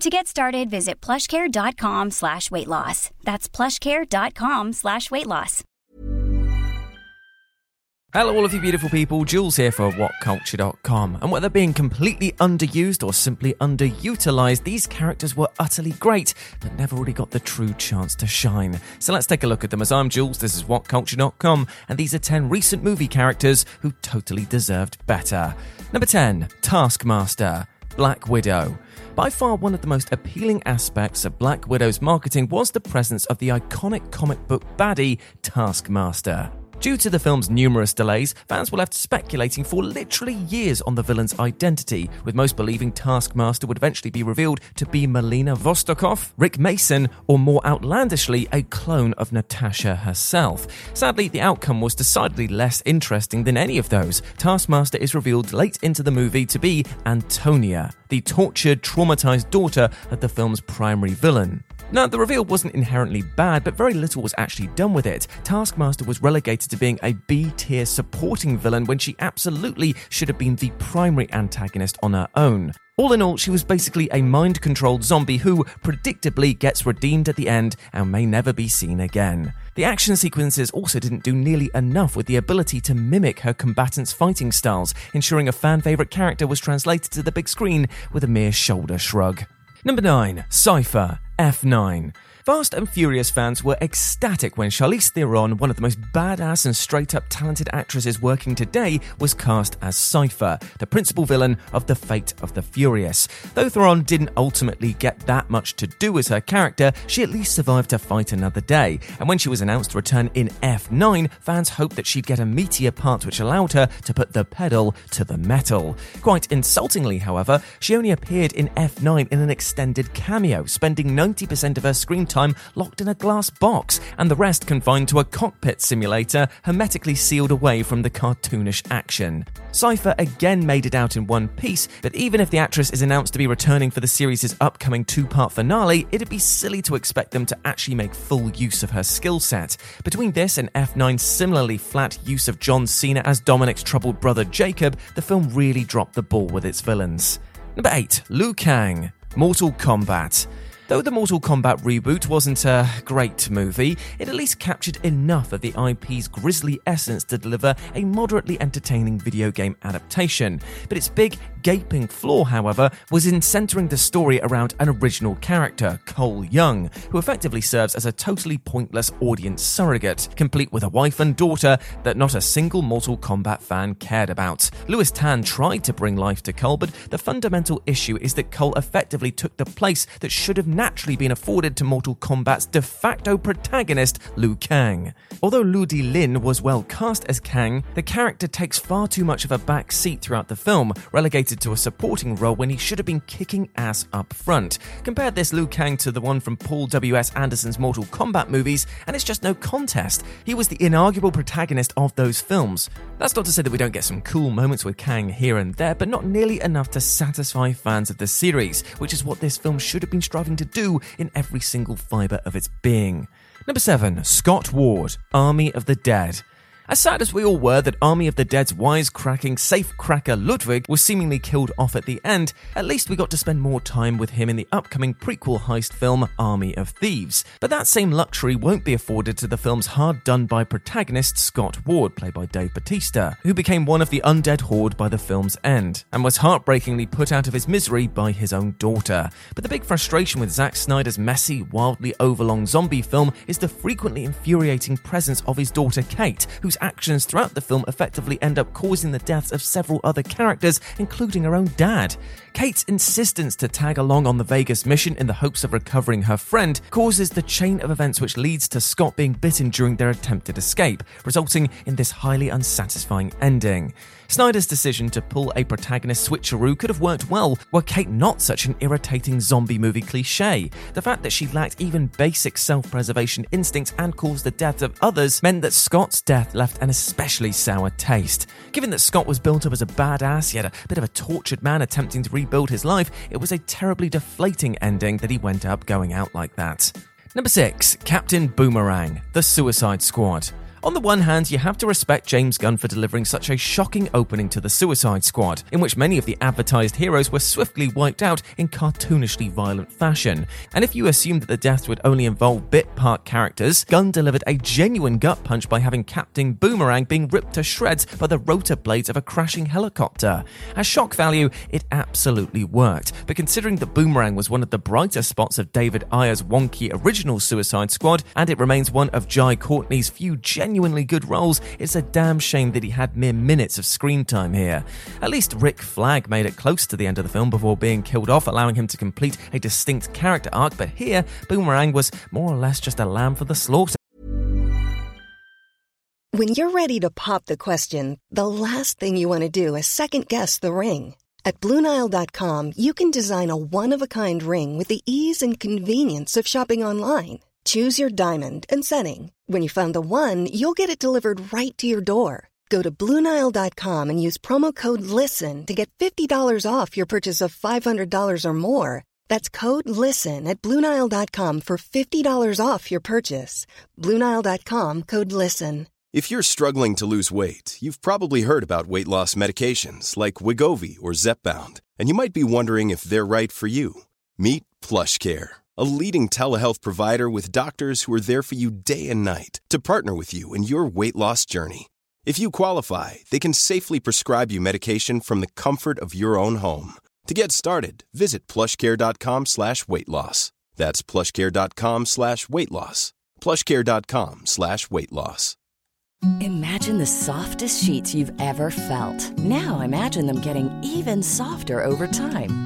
To get started, visit plushcare.com slash weight loss. That's plushcare.com slash weight loss. Hello, all of you beautiful people. Jules here for WhatCulture.com. And whether being completely underused or simply underutilized, these characters were utterly great, but never really got the true chance to shine. So let's take a look at them. As I'm Jules, this is WhatCulture.com, and these are 10 recent movie characters who totally deserved better. Number 10, Taskmaster, Black Widow. By far, one of the most appealing aspects of Black Widow's marketing was the presence of the iconic comic book baddie, Taskmaster. Due to the film's numerous delays, fans were left speculating for literally years on the villain's identity, with most believing Taskmaster would eventually be revealed to be Melina Vostokoff, Rick Mason, or more outlandishly, a clone of Natasha herself. Sadly, the outcome was decidedly less interesting than any of those. Taskmaster is revealed late into the movie to be Antonia, the tortured, traumatized daughter of the film's primary villain. Now, the reveal wasn't inherently bad, but very little was actually done with it. Taskmaster was relegated to being a B tier supporting villain when she absolutely should have been the primary antagonist on her own. All in all, she was basically a mind controlled zombie who, predictably, gets redeemed at the end and may never be seen again. The action sequences also didn't do nearly enough with the ability to mimic her combatants' fighting styles, ensuring a fan favourite character was translated to the big screen with a mere shoulder shrug. Number 9, Cypher, F9. Fast and Furious fans were ecstatic when Charlize Theron, one of the most badass and straight up talented actresses working today, was cast as Cypher, the principal villain of The Fate of the Furious. Though Theron didn't ultimately get that much to do as her character, she at least survived to fight another day. And when she was announced to return in F9, fans hoped that she'd get a meteor part which allowed her to put the pedal to the metal. Quite insultingly, however, she only appeared in F9 in an extended cameo, spending 90% of her screen time time locked in a glass box, and the rest confined to a cockpit simulator hermetically sealed away from the cartoonish action. Cypher again made it out in one piece, but even if the actress is announced to be returning for the series' upcoming two part finale, it'd be silly to expect them to actually make full use of her skill set. Between this and F9's similarly flat use of John Cena as Dominic's troubled brother Jacob, the film really dropped the ball with its villains. Number 8, Liu Kang, Mortal Kombat. Though the Mortal Kombat reboot wasn't a great movie, it at least captured enough of the IP's grisly essence to deliver a moderately entertaining video game adaptation. But its big, gaping flaw, however, was in centering the story around an original character, Cole Young, who effectively serves as a totally pointless audience surrogate, complete with a wife and daughter that not a single Mortal Kombat fan cared about. Lewis Tan tried to bring life to Cole, but the fundamental issue is that Cole effectively took the place that should have naturally been afforded to Mortal Kombat's de facto protagonist, Liu Kang. Although Ludi Lin was well cast as Kang, the character takes far too much of a back seat throughout the film, relegated to a supporting role when he should have been kicking ass up front. Compare this Liu Kang to the one from Paul W.S. Anderson's Mortal Kombat movies, and it's just no contest. He was the inarguable protagonist of those films. That's not to say that we don't get some cool moments with Kang here and there, but not nearly enough to satisfy fans of the series, which is what this film should have been striving to do in every single fibre of its being. Number 7, Scott Ward, Army of the Dead. As sad as we all were that Army of the Dead's wisecracking safecracker Ludwig was seemingly killed off at the end, at least we got to spend more time with him in the upcoming prequel heist film Army of Thieves. But that same luxury won't be afforded to the film's hard done by protagonist Scott Ward, played by Dave Bautista, who became one of the undead horde by the film's end, and was heartbreakingly put out of his misery by his own daughter. But the big frustration with Zack Snyder's messy, wildly overlong zombie film is the frequently infuriating presence of his daughter Kate, actions throughout the film effectively end up causing the deaths of several other characters, including her own dad. Kate's insistence to tag along on the Vegas mission in the hopes of recovering her friend causes the chain of events which leads to Scott being bitten during their attempted escape, resulting in this highly unsatisfying ending. Snyder's decision to pull a protagonist switcheroo could have worked well were Kate not such an irritating zombie movie cliche. The fact that she lacked even basic self preservation instincts and caused the death of others meant that Scott's death left an especially sour taste. Given that Scott was built up as a badass, yet a bit of a tortured man attempting to rebuild his life, it was a terribly deflating ending that he went up going out like that. Number 6 Captain Boomerang, The Suicide Squad. On the one hand, you have to respect James Gunn for delivering such a shocking opening to the Suicide Squad, in which many of the advertised heroes were swiftly wiped out in cartoonishly violent fashion. And if you assume that the deaths would only involve bit part characters, Gunn delivered a genuine gut punch by having Captain Boomerang being ripped to shreds by the rotor blades of a crashing helicopter. As shock value, it absolutely worked, but considering that Boomerang was one of the brighter spots of David Ayer's wonky original Suicide Squad, and it remains one of Jai Courtney's few genuine genuinely good roles, it's a damn shame that he had mere minutes of screen time here. At least Rick Flag made it close to the end of the film before being killed off, allowing him to complete a distinct character arc, but here, Boomerang was more or less just a lamb for the slaughter. When you're ready to pop the question, the last thing you want to do is second guess the ring. At Bluenile.com, you can design a one of a kind ring with the ease and convenience of shopping online. Choose your diamond and setting. When you find the one, you'll get it delivered right to your door. Go to Bluenile.com and use promo code LISTEN to get $50 off your purchase of $500 or more. That's code LISTEN at Bluenile.com for $50 off your purchase. Bluenile.com code LISTEN. If you're struggling to lose weight, you've probably heard about weight loss medications like Wegovy or Zepbound, and you might be wondering if they're right for you. Meet PlushCare a leading telehealth provider with doctors who are there for you day and night to partner with you in your weight loss journey. If you qualify, they can safely prescribe you medication from the comfort of your own home. To get started, visit plushcare.com slash weight loss. That's plushcare.com slash weight loss. Plushcare.com slash weight loss. Imagine the softest sheets you've ever felt. Now imagine them getting even softer over time.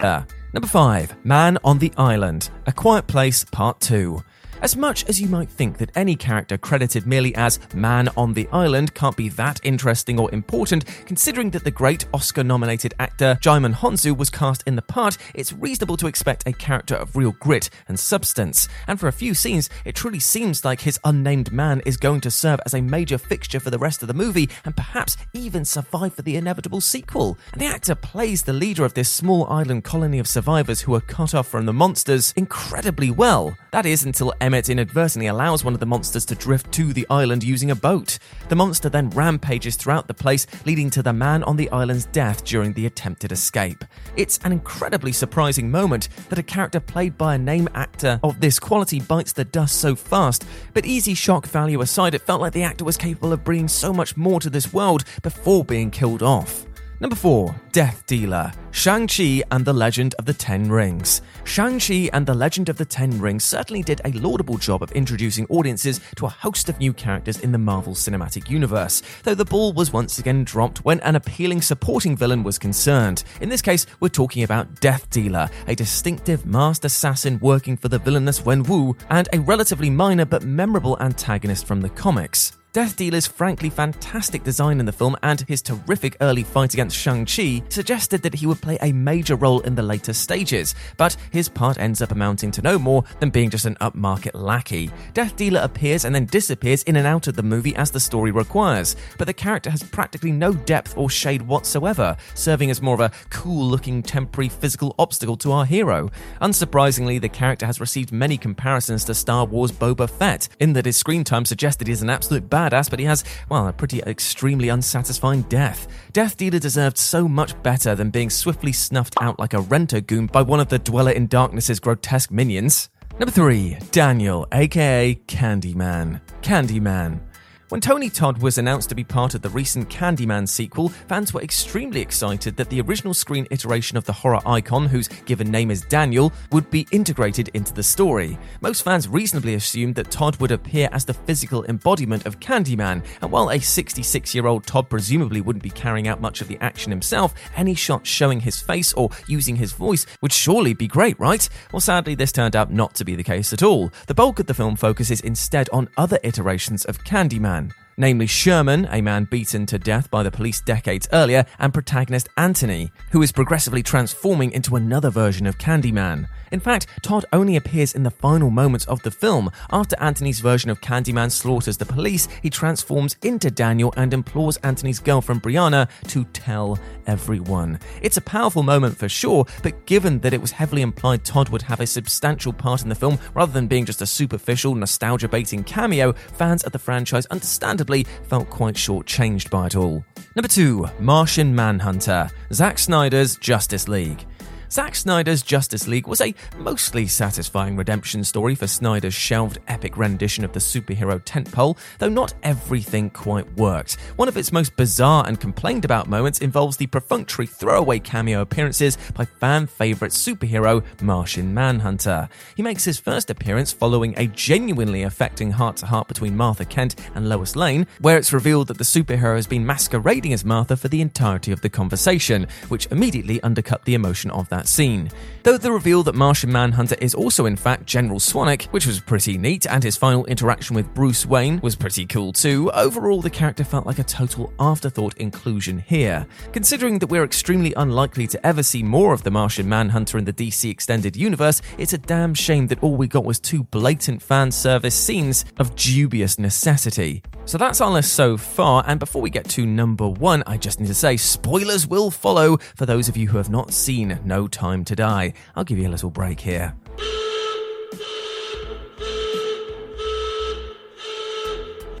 Uh, number 5 Man on the Island A Quiet Place Part 2. As much as you might think that any character credited merely as Man on the Island can't be that interesting or important, considering that the great Oscar nominated actor Djimon Hounsou was cast in the part, it's reasonable to expect a character of real grit and substance. And for a few scenes, it truly seems like his unnamed man is going to serve as a major fixture for the rest of the movie and perhaps even survive for the inevitable sequel. And the actor plays the leader of this small island colony of survivors who are cut off from the monsters incredibly well. That is until Emmett inadvertently allows one of the monsters to drift to the island using a boat. The monster then rampages throughout the place, leading to the man on the island's death during the attempted escape. It's an incredibly surprising moment that a character played by a name actor of this quality bites the dust so fast, but easy shock value aside, it felt like the actor was capable of bringing so much more to this world before being killed off. Number 4 Death Dealer Shang-Chi and the Legend of the Ten Rings. Shang-Chi and the Legend of the Ten Rings certainly did a laudable job of introducing audiences to a host of new characters in the Marvel Cinematic Universe, though the ball was once again dropped when an appealing supporting villain was concerned. In this case, we're talking about Death Dealer, a distinctive masked assassin working for the villainous Wen Wu, and a relatively minor but memorable antagonist from the comics. Death Dealer's frankly fantastic design in the film and his terrific early fight against Shang-Chi suggested that he would play a major role in the later stages, but his part ends up amounting to no more than being just an upmarket lackey. Death Dealer appears and then disappears in and out of the movie as the story requires, but the character has practically no depth or shade whatsoever, serving as more of a cool looking temporary physical obstacle to our hero. Unsurprisingly, the character has received many comparisons to Star Wars Boba Fett, in that his screen time suggests that he's an absolute badass, but he has, well, a pretty extremely unsatisfying death. Death Dealer deserved so much better than being swiftly snuffed out like a renter goon by one of the Dweller in Darkness's grotesque minions. Number 3, Daniel, aka Candyman. Candyman. When Tony Todd was announced to be part of the recent Candyman sequel, fans were extremely excited that the original screen iteration of the horror icon, whose given name is Daniel, would be integrated into the story. Most fans reasonably assumed that Todd would appear as the physical embodiment of Candyman, and while a 66 year old Todd presumably wouldn't be carrying out much of the action himself, any shot showing his face or using his voice would surely be great, right? Well, sadly, this turned out not to be the case at all. The bulk of the film focuses instead on other iterations of Candyman namely Sherman, a man beaten to death by the police decades earlier, and protagonist Anthony, who is progressively transforming into another version of Candyman. In fact, Todd only appears in the final moments of the film. After Anthony's version of Candyman slaughters the police, he transforms into Daniel and implores Anthony's girlfriend Brianna to tell everyone. It's a powerful moment for sure, but given that it was heavily implied Todd would have a substantial part in the film rather than being just a superficial, nostalgia baiting cameo, fans of the franchise understandably felt quite shortchanged by it all. Number 2 Martian Manhunter, Zack Snyder's Justice League. Zack Snyder's Justice League was a mostly satisfying redemption story for Snyder's shelved epic rendition of the superhero tentpole, though not everything quite worked. One of its most bizarre and complained about moments involves the perfunctory throwaway cameo appearances by fan favourite superhero Martian Manhunter. He makes his first appearance following a genuinely affecting heart to heart between Martha Kent and Lois Lane, where it's revealed that the superhero has been masquerading as Martha for the entirety of the conversation, which immediately undercut the emotion of that that scene. Though the reveal that Martian Manhunter is also in fact General Swanwick, which was pretty neat, and his final interaction with Bruce Wayne was pretty cool too, overall the character felt like a total afterthought inclusion here. Considering that we're extremely unlikely to ever see more of the Martian Manhunter in the DC Extended Universe, it's a damn shame that all we got was two blatant fan service scenes of dubious necessity. So that's our list so far, and before we get to number one, I just need to say spoilers will follow for those of you who have not seen No Time to Die. I'll give you a little break here.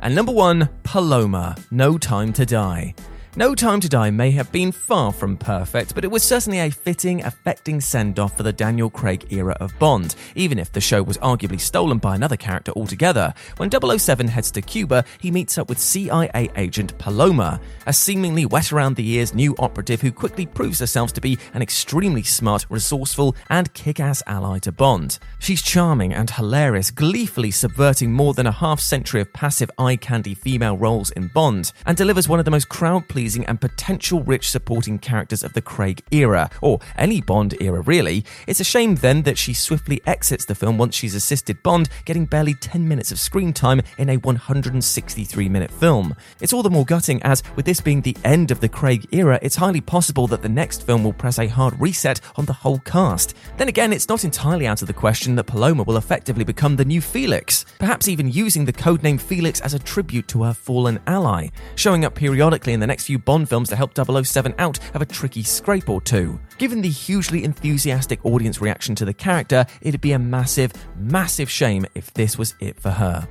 And number one, Paloma, No Time to Die. No Time to Die may have been far from perfect, but it was certainly a fitting, affecting send off for the Daniel Craig era of Bond, even if the show was arguably stolen by another character altogether. When 007 heads to Cuba, he meets up with CIA agent Paloma, a seemingly wet around the ears new operative who quickly proves herself to be an extremely smart, resourceful, and kick ass ally to Bond. She's charming and hilarious, gleefully subverting more than a half century of passive eye candy female roles in Bond, and delivers one of the most crowd pleasing pleasing and potential rich supporting characters of the Craig era, or any Bond era really. It's a shame then that she swiftly exits the film once she's assisted Bond, getting barely 10 minutes of screen time in a 163 minute film. It's all the more gutting as, with this being the end of the Craig era, it's highly possible that the next film will press a hard reset on the whole cast. Then again, it's not entirely out of the question that Paloma will effectively become the new Felix, perhaps even using the codename Felix as a tribute to her fallen ally, showing up periodically in the next few Bond films to help 007 out of a tricky scrape or two. Given the hugely enthusiastic audience reaction to the character, it'd be a massive, massive shame if this was it for her.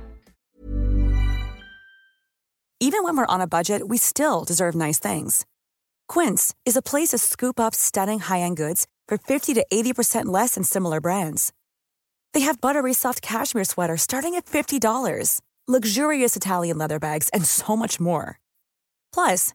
Even when we're on a budget, we still deserve nice things. Quince is a place to scoop up stunning high end goods for 50 to 80% less than similar brands. They have buttery soft cashmere sweaters starting at $50, luxurious Italian leather bags, and so much more. Plus,